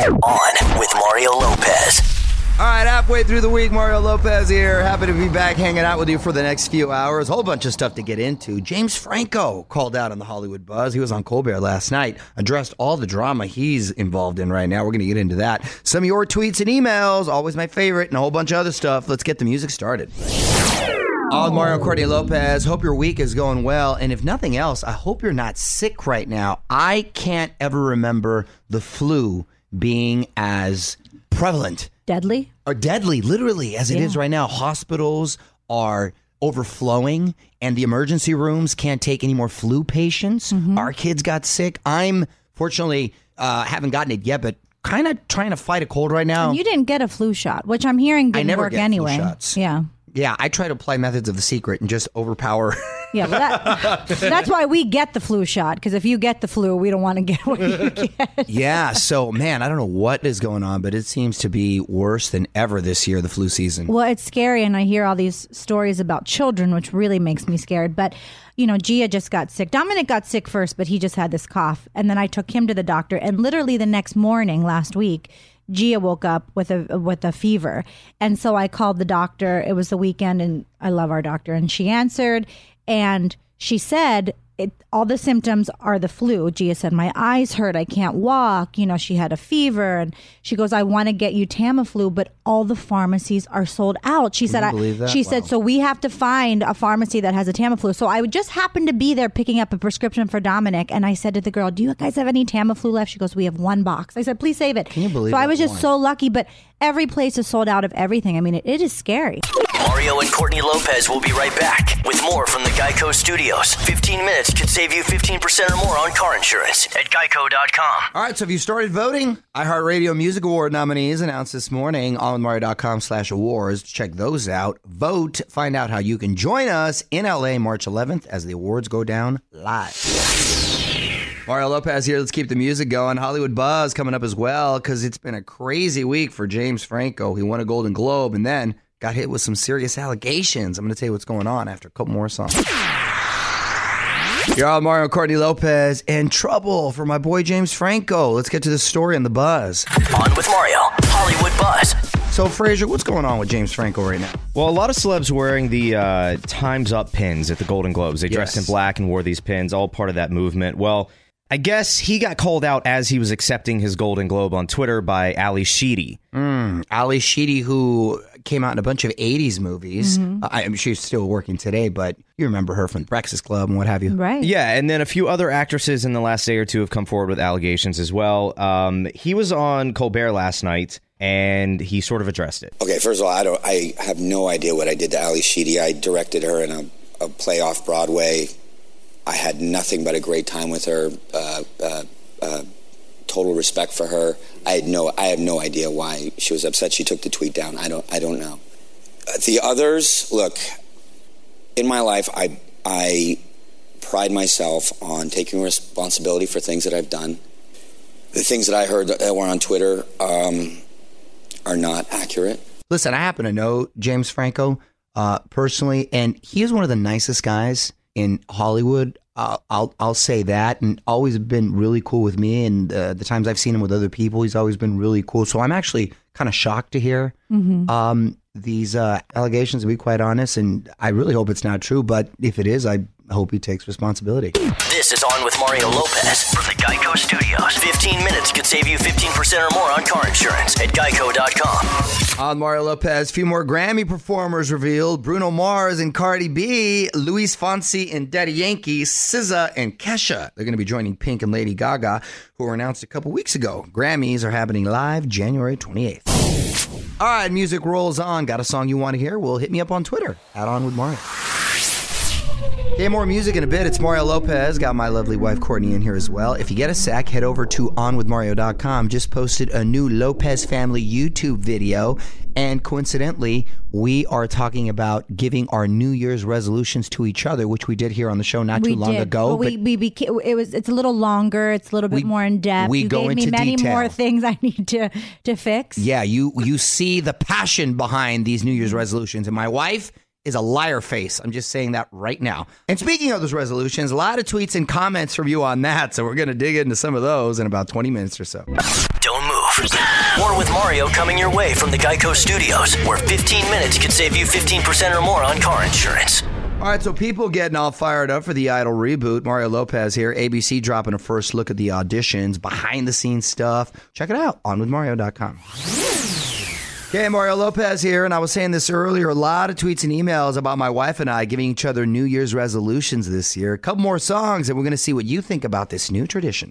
On with Mario Lopez. All right, halfway through the week, Mario Lopez here. Happy to be back hanging out with you for the next few hours. A Whole bunch of stuff to get into. James Franco called out on the Hollywood Buzz. He was on Colbert last night, addressed all the drama he's involved in right now. We're going to get into that. Some of your tweets and emails, always my favorite, and a whole bunch of other stuff. Let's get the music started. All Mario Courtney Lopez. Hope your week is going well. And if nothing else, I hope you're not sick right now. I can't ever remember the flu being as prevalent Deadly? or deadly, literally, as it is Yeah. right now. Hospitals are overflowing and the emergency rooms can't take any more flu patients. Mm-hmm. Our kids got sick. I'm fortunately uh, haven't gotten it yet, but kind of trying to fight a cold right now. You didn't get a flu shot, which I'm hearing didn't never work get flu anyway. shots. Yeah. Yeah, I try to apply methods of the secret and just overpower. Yeah, but that, that's why we get the flu shot because if you get the flu, we don't want to get what you get. yeah, so man, I don't know what is going on, but it seems to be worse than ever this year, the flu season. Well, it's scary, and I hear all these stories about children, which really makes me scared. But you know, Gia just got sick. Dominic got sick first, but he just had this cough, and then I took him to the doctor. And literally the next morning, last week, Gia woke up with a with a fever, and so I called the doctor. It was the weekend, and I love our doctor, and she answered, and she said. It, all the symptoms are the flu. Gia said, My eyes hurt. I can't walk. You know, she had a fever. And she goes, I want to get you Tamiflu, but all the pharmacies are sold out. She said, I, believe that? She said, So we have to find a pharmacy that has a Tamiflu. So I would just happen to be there picking up a prescription for Dominic. And I said to the girl, Do you guys have any Tamiflu left? She goes, We have one box. I said, Please save it. Can you believe So I was just one? so lucky. But every place is sold out of everything. I mean, it, it is scary. Mario and Courtney Lopez will be right back with more from the Geico Studios. 15 minutes could save you 15% or more on car insurance at geico.com. All right, so have you started voting? iHeartRadio Music Award nominees announced this morning on Mario.com slash awards. Check those out. Vote. Find out how you can join us in LA March 11th as the awards go down live. Mario Lopez here. Let's keep the music going. Hollywood Buzz coming up as well because it's been a crazy week for James Franco. He won a Golden Globe and then got hit with some serious allegations. I'm going to tell you what's going on after a couple more songs. You're all Mario Courtney Lopez in trouble for my boy James Franco. Let's get to the story on the buzz. On with Mario, Hollywood Buzz. So, Frazier, what's going on with James Franco right now? Well, a lot of celebs wearing the uh, Time's Up pins at the Golden Globes. They dressed Yes. in black and wore these pins, all part of that movement. Well, I guess he got called out as he was accepting his Golden Globe on Twitter by Ally Sheedy. Ally Sheedy, who came out in a bunch of 80s movies. Uh, I, I'm sure she's still working today, but you remember her from Breakfast Club and what have you. Right. Yeah, and then a few other actresses in the last day or two have come forward with allegations as well. Um, he was on Colbert last night, and he sort of addressed it. Okay, first of all, I don't. I have no idea what I did to Ally Sheedy. I directed her in a, a play off Broadway. I had nothing but a great time with her. Uh, uh, uh, total respect for her. I had no. I have no idea why she was upset. She took the tweet down. I don't. I don't know. Uh, the others, look. In my life, I I pride myself on taking responsibility for things that I've done. The things that I heard that were on Twitter um, are not accurate. Listen, I happen to know James Franco uh, personally, and he is one of the nicest guys in Hollywood. I'll, I'll I'll say that, and always been really cool with me. And uh, the times I've seen him with other people, he's always been really cool. So I'm actually kind of shocked to hear um, these uh, allegations. To be quite honest, and I really hope it's not true. But if it is, I hope he takes responsibility. This is On with Mario Lopez from the Geico Studios. 15 minutes could save you 15% or more on car insurance at geico.com. On Mario Lopez, a few more Grammy performers revealed: Bruno Mars and Cardi B, Luis Fonsi and Daddy Yankee, SZA and Kesha. They're going to be joining Pink and Lady Gaga, who were announced a couple weeks ago. Grammys are happening live January 28th. All right, music rolls on. Got a song you want to hear? Well, hit me up on Twitter. Add on with Mario. Okay, more music in a bit. It's Mario Lopez. Got my lovely wife Courtney in here as well. If you get a sec, head over to onwithmario.com. Just posted a new Lopez family YouTube video. And coincidentally, we are talking about giving our New Year's resolutions to each other, which we did here on the show not we too long did. ago. But we, we beca- it was it's a little longer. It's a little bit We- more in depth. we you go gave me into many detail. more things I need to to fix. Yeah, you you see the passion behind these New Year's resolutions, and my wife is a liar face. I'm just saying that right now. And speaking of those resolutions, a lot of tweets and comments from you on that, so we're going to dig into some of those in about 20 minutes or so. Don't move. More with Mario coming your way from the Geico Studios, where 15 minutes could save you 15% or more on car insurance. All right, so people getting all fired up for the Idol reboot. Mario Lopez here. ABC dropping a first look at the auditions, behind the scenes stuff. Check it out on withmario.com. Okay, Mario Lopez here, and I was saying this earlier. A lot of tweets and emails about my wife and I giving each other New Year's resolutions this year. A couple more songs, and we're going to see what you think about this new tradition.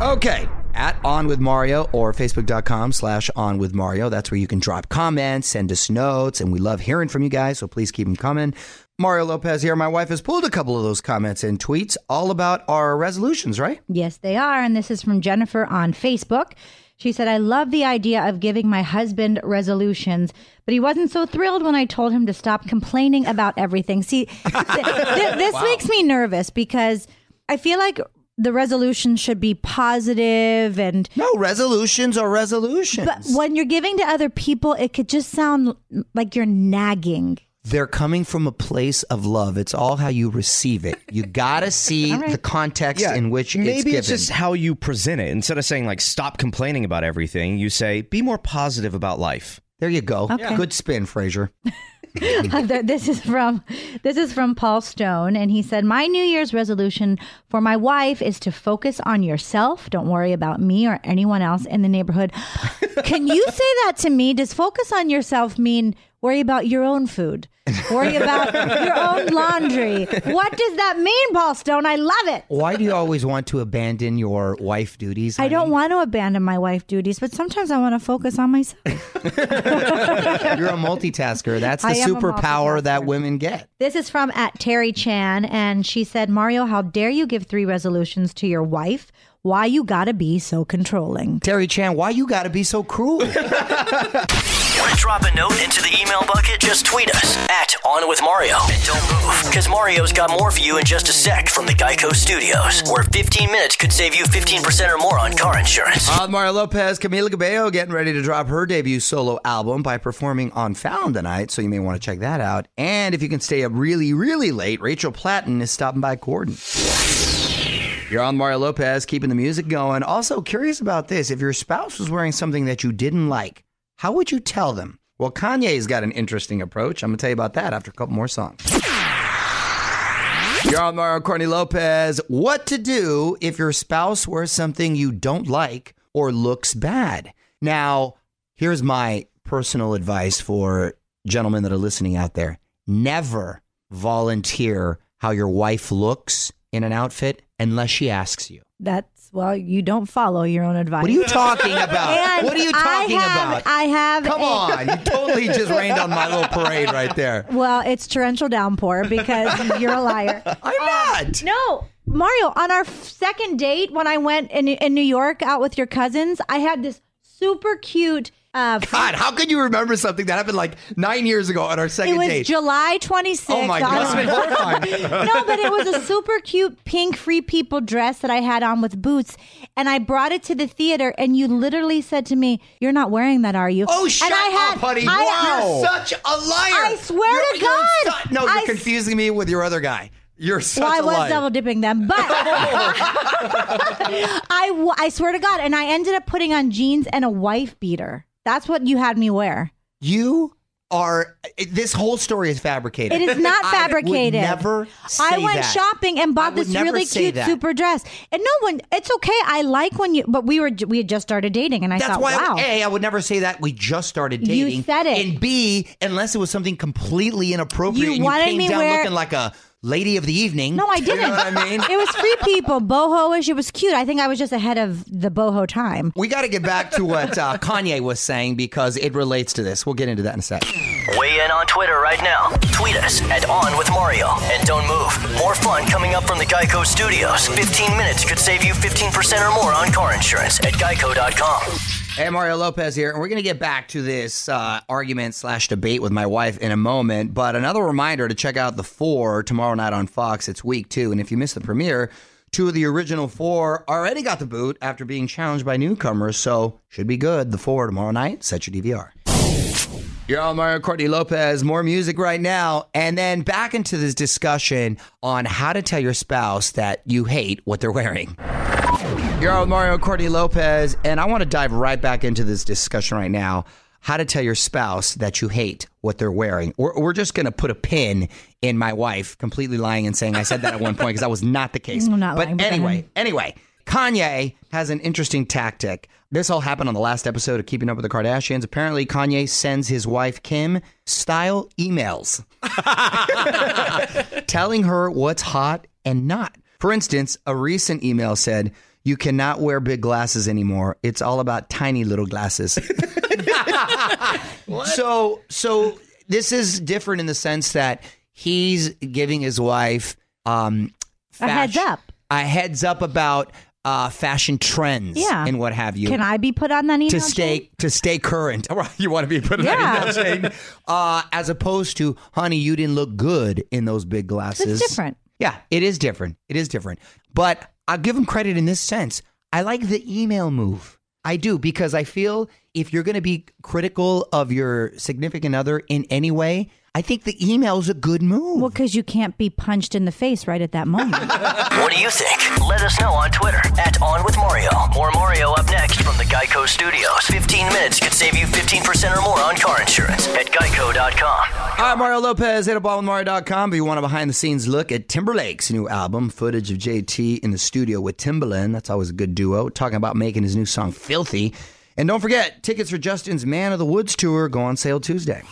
Okay, at On With Mario or Facebook.com slash On With Mario. That's where you can drop comments, send us notes, and we love hearing from you guys, so please keep them coming. Mario Lopez here. My wife has pulled a couple of those comments and tweets all about our resolutions, right? Yes, they are. And this is from Jennifer on Facebook. She said, I love the idea of giving my husband resolutions, but he wasn't so thrilled when I told him to stop complaining about everything. See, th- th- this makes me nervous because I feel like the resolution should be positive and No, resolutions are resolutions. but when you're giving to other people it could just sound like you're nagging They're coming from a place of love. It's all how you receive it. You got to see right. the context in which maybe it's given. it's just how you present it. Instead of saying like "stop complaining about everything," you say "be more positive about life." there you go. Okay. Good spin, Fraser. this is from this is from Paul Stone and he said my new year's resolution for my wife is to focus on yourself don't worry about me or anyone else in the neighborhood can you say that to me does focus on yourself mean worry about your own food worry about your own laundry what does that mean Paul Stone I love it Why do you always want to abandon your wife duties? I don't want to abandon my wife duties but sometimes I want to focus on myself You're a multitasker. That's the I am a superpower that women get. This is from at Terry Chan, and she said, Mario, how dare you give three resolutions to your wife? Why you gotta be so controlling? Terry Chan, why you got to be so cruel? Want to drop a note into the email bucket? Just tweet us at On With Mario. And don't move, because Mario's got more for you in just a sec from the Geico Studios, where 15 minutes could save you 15% or more on car insurance. Uh, Mario Lopez, Camila Cabello getting ready to drop her debut solo album by performing on Fallon tonight, so you may want to check that out. And if you can stay up really, really late, Rachel Platten is stopping by Corden. You're on Mario Lopez, keeping the music going. Also, curious about this. If your spouse was wearing something that you didn't like, how would you tell them? Well, Kanye's got an interesting approach. I'm going to tell you about that after a couple more songs. You're on Mario Courtney Lopez. What to do if your spouse wears something you don't like or looks bad? Now, here's my personal advice for gentlemen that are listening out there never volunteer how your wife looks in an outfit unless she asks you. That's well, you don't follow your own advice. What are you talking about? And what are you talking I have, about? I have. Come a- on. You totally just rained on my little parade right there. Well, it's torrential downpour because you're a liar. I'm um, not. No, Mario. On our second date, when I went in in New York out with your cousins, I had this super cute. Uh, God, how could you remember something that happened like nine years ago on our second date? it was date? July 26th. Oh my God. Must have been horrifying. no, but it was a super cute pink free people dress that I had on with boots. And I brought it to the theater, and you literally said to me, You're not wearing that, are you? Oh, shut and I had, up, honey. I- You're such a liar. I swear You're- to you're God. su- no, you're I s- confusing me with your other guy. You're such Well, I was liar. double dipping them, but I, w- I swear to God. And I ended up putting on jeans and a wife beater. That's what you had me wear. you are. This whole story is fabricated. It is not I fabricated. would never. I went that. shopping and bought this really cute that. super dress. And no one, it's okay. I like when you, but we were, we had just started dating, and I That's thought, why, wow. A, I would never say that. We just started dating. You said it. And B, unless it was something completely inappropriate You and you wanted came me down wear- looking like a lady of the evening. No, I didn't. You know what I mean? It was free people, boho-ish. It was cute. I think I was just ahead of the boho time. we got to get back to what uh, Kanye was saying because it relates to this. We'll get into that in a sec. Weigh in on Twitter right now. Tweet us at On With Mario. And don't move. More fun coming up from the Geico Studios. 15 minutes could save you 15% or more on car insurance at geico.com. Hey, Mario Lopez here, and we're going to get back to this uh, argument slash debate with my wife in a moment. But another reminder to check out the four tomorrow night on Fox. It's week two, and if you missed the premiere, two of the original four already got the boot after being challenged by newcomers. So should be good. The four tomorrow night. Set your DVR. You're on Mario Courtney Lopez. More music right now, and then back into this discussion on how to tell your spouse that you hate what they're wearing. You're on Mario Courtney Lopez, and I want to dive right back into this discussion right now. How to tell your spouse that you hate what they're wearing. We're, we're just going to put a pin in my wife completely lying and saying I said that at one point because that was not the case. I'm not but lying, but anyway, anyway, Kanye has an interesting tactic. This all happened on the last episode of Keeping Up with the Kardashians. Apparently, Kanye sends his wife Kim style emails telling her what's hot and not. For instance, a recent email said, You cannot wear big glasses anymore. It's all about tiny little glasses. so, so this is different in the sense that he's giving his wife um, A heads up. a heads up about uh, fashion trends Yeah. and what have you Can I be put on that email? to stay chain? to stay current. You want to be put in Yeah. that email chain, uh, as opposed to, honey, you didn't look good in those big glasses. It's different. Yeah, it is different. It is different. But I'll give him credit in this sense. I like the email move. I do because I feel if you're going to be critical of your significant other in any way, I think the email is a good move. Well, because you can't be punched in the face right at that moment. What do you think? Let us know on Twitter at On With Mario. More Mario up next from the Geico Studios. 15 minutes could save you 15% or more on car insurance at geico.com. All right, Mario Lopez, hit up Mario.com. If you want a behind the scenes look at Timberlake's new album, footage of JT in the studio with Timbaland. That's always a good duo. Talking about making his new song Filthy. And don't forget, tickets for Justin's Man of the Woods tour go on sale Tuesday.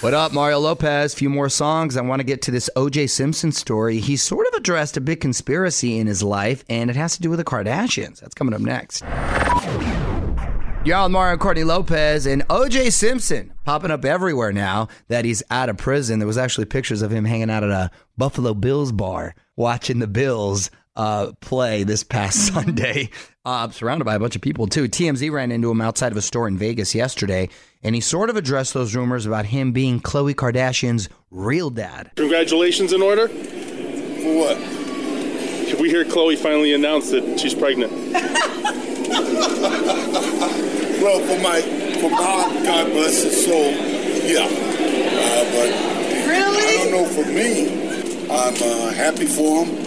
What up, Mario Lopez? A few more songs. I want to get to this OJ Simpson story. He sort of addressed a big conspiracy in his life, and it has to do with the Kardashians. That's coming up next. Y'all, Mario Courtney Lopez and OJ Simpson popping up everywhere now that he's out of prison. There was actually pictures of him hanging out at a Buffalo Bills bar watching the Bills uh, play this past Sunday, uh, surrounded by a bunch of people too. TMZ ran into him outside of a store in Vegas yesterday, and he sort of addressed those rumors about him being Khloe Kardashian's real dad. Congratulations in order. For what? We hear Khloe finally announced that she's pregnant. Well, for my, for Bob, God bless his soul, yeah. Uh, but really, I don't know. For me, I'm uh, happy for him.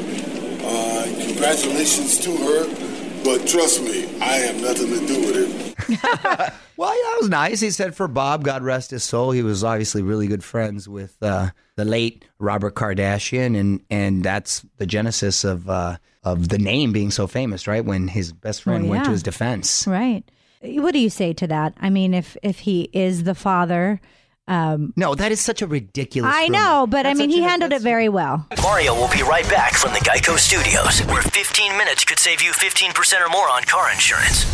Uh, congratulations to her. But trust me, I have nothing to do with it. Well, yeah, that was nice. He said for Bob, God rest his soul, he was obviously really good friends with uh, the late Robert Kardashian, and and that's the genesis of uh, of the name being so famous, right? When his best friend Oh, went to his defense. right. What do you say to that? I mean, if if he is the father, um, No, that is such a ridiculous. I rumor. know, but I mean, he a- handled it very well. Mario will be right back from the Geico Studios, where 15 minutes could save you 15% or more on car insurance.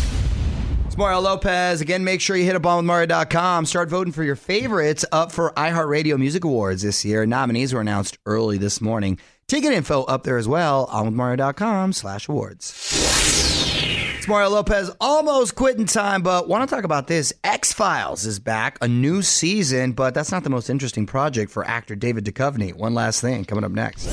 It's Mario Lopez. Again, make sure you hit up onwithmario.com. Start voting for your favorites up for iHeartRadio Music Awards this year. Nominees were announced early this morning. Ticket info up there as well, onwithmario.com slash awards. Mario Lopez, almost quitting time, but want to talk about this. X Files is back, a new season, but that's not the most interesting project for actor David Duchovny. One last thing coming up next.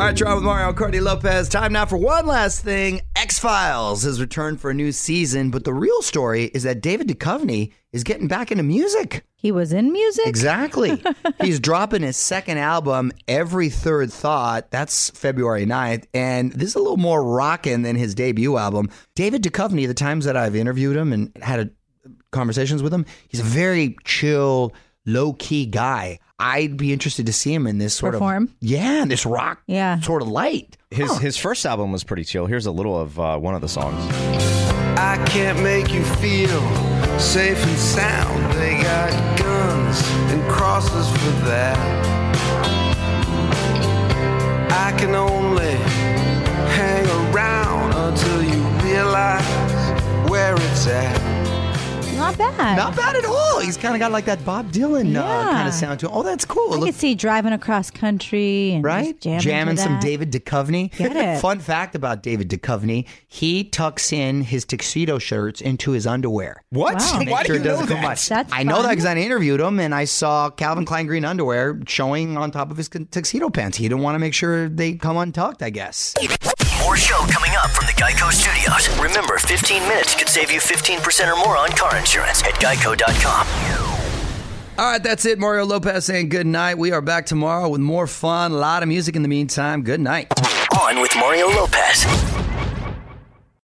All right, you're on with Mario Courtney Lopez. Time now for one last thing. X Files has returned for a new season, but the real story is that David Duchovny is getting back into music. He was in music. Exactly. He's dropping his second album, Every Third Thought. That's February 9th. And this is a little more rocking than his debut album. David Duchovny, the times that I've interviewed him and had a, conversations with him, he's a very chill, low key guy. I'd be interested to see him in this sort Perform? of yeah, in this rock Yeah. sort of light. His his first album was pretty chill. Here's a little of uh, one of the songs. I can't make you feel safe and sound. They got guns and crosses for that. I can only hang around until you realize where it's at. Not bad. Not bad at all. He's kind of got like that Bob Dylan uh, Yeah. kind of sound to him. Oh, that's cool. I Look- could see driving across country and right? just jamming, to some that. David Duchovny. Get it. Fun fact about David Duchovny: he tucks in his tuxedo shirts into his underwear. What? Wow. to make Why do sure you it know doesn't come that? much. That's I know that fun. because I interviewed him and I saw Calvin Klein green underwear showing on top of his tuxedo pants. He didn't want to make sure they come untucked. I guess. More show coming up from the Geico Studios. Remember, 15 minutes could save you 15% or more on car insurance at geico.com. All right, that's it. Mario Lopez saying good night. We are back tomorrow with more fun, a lot of music in the meantime. Good night. On with Mario Lopez.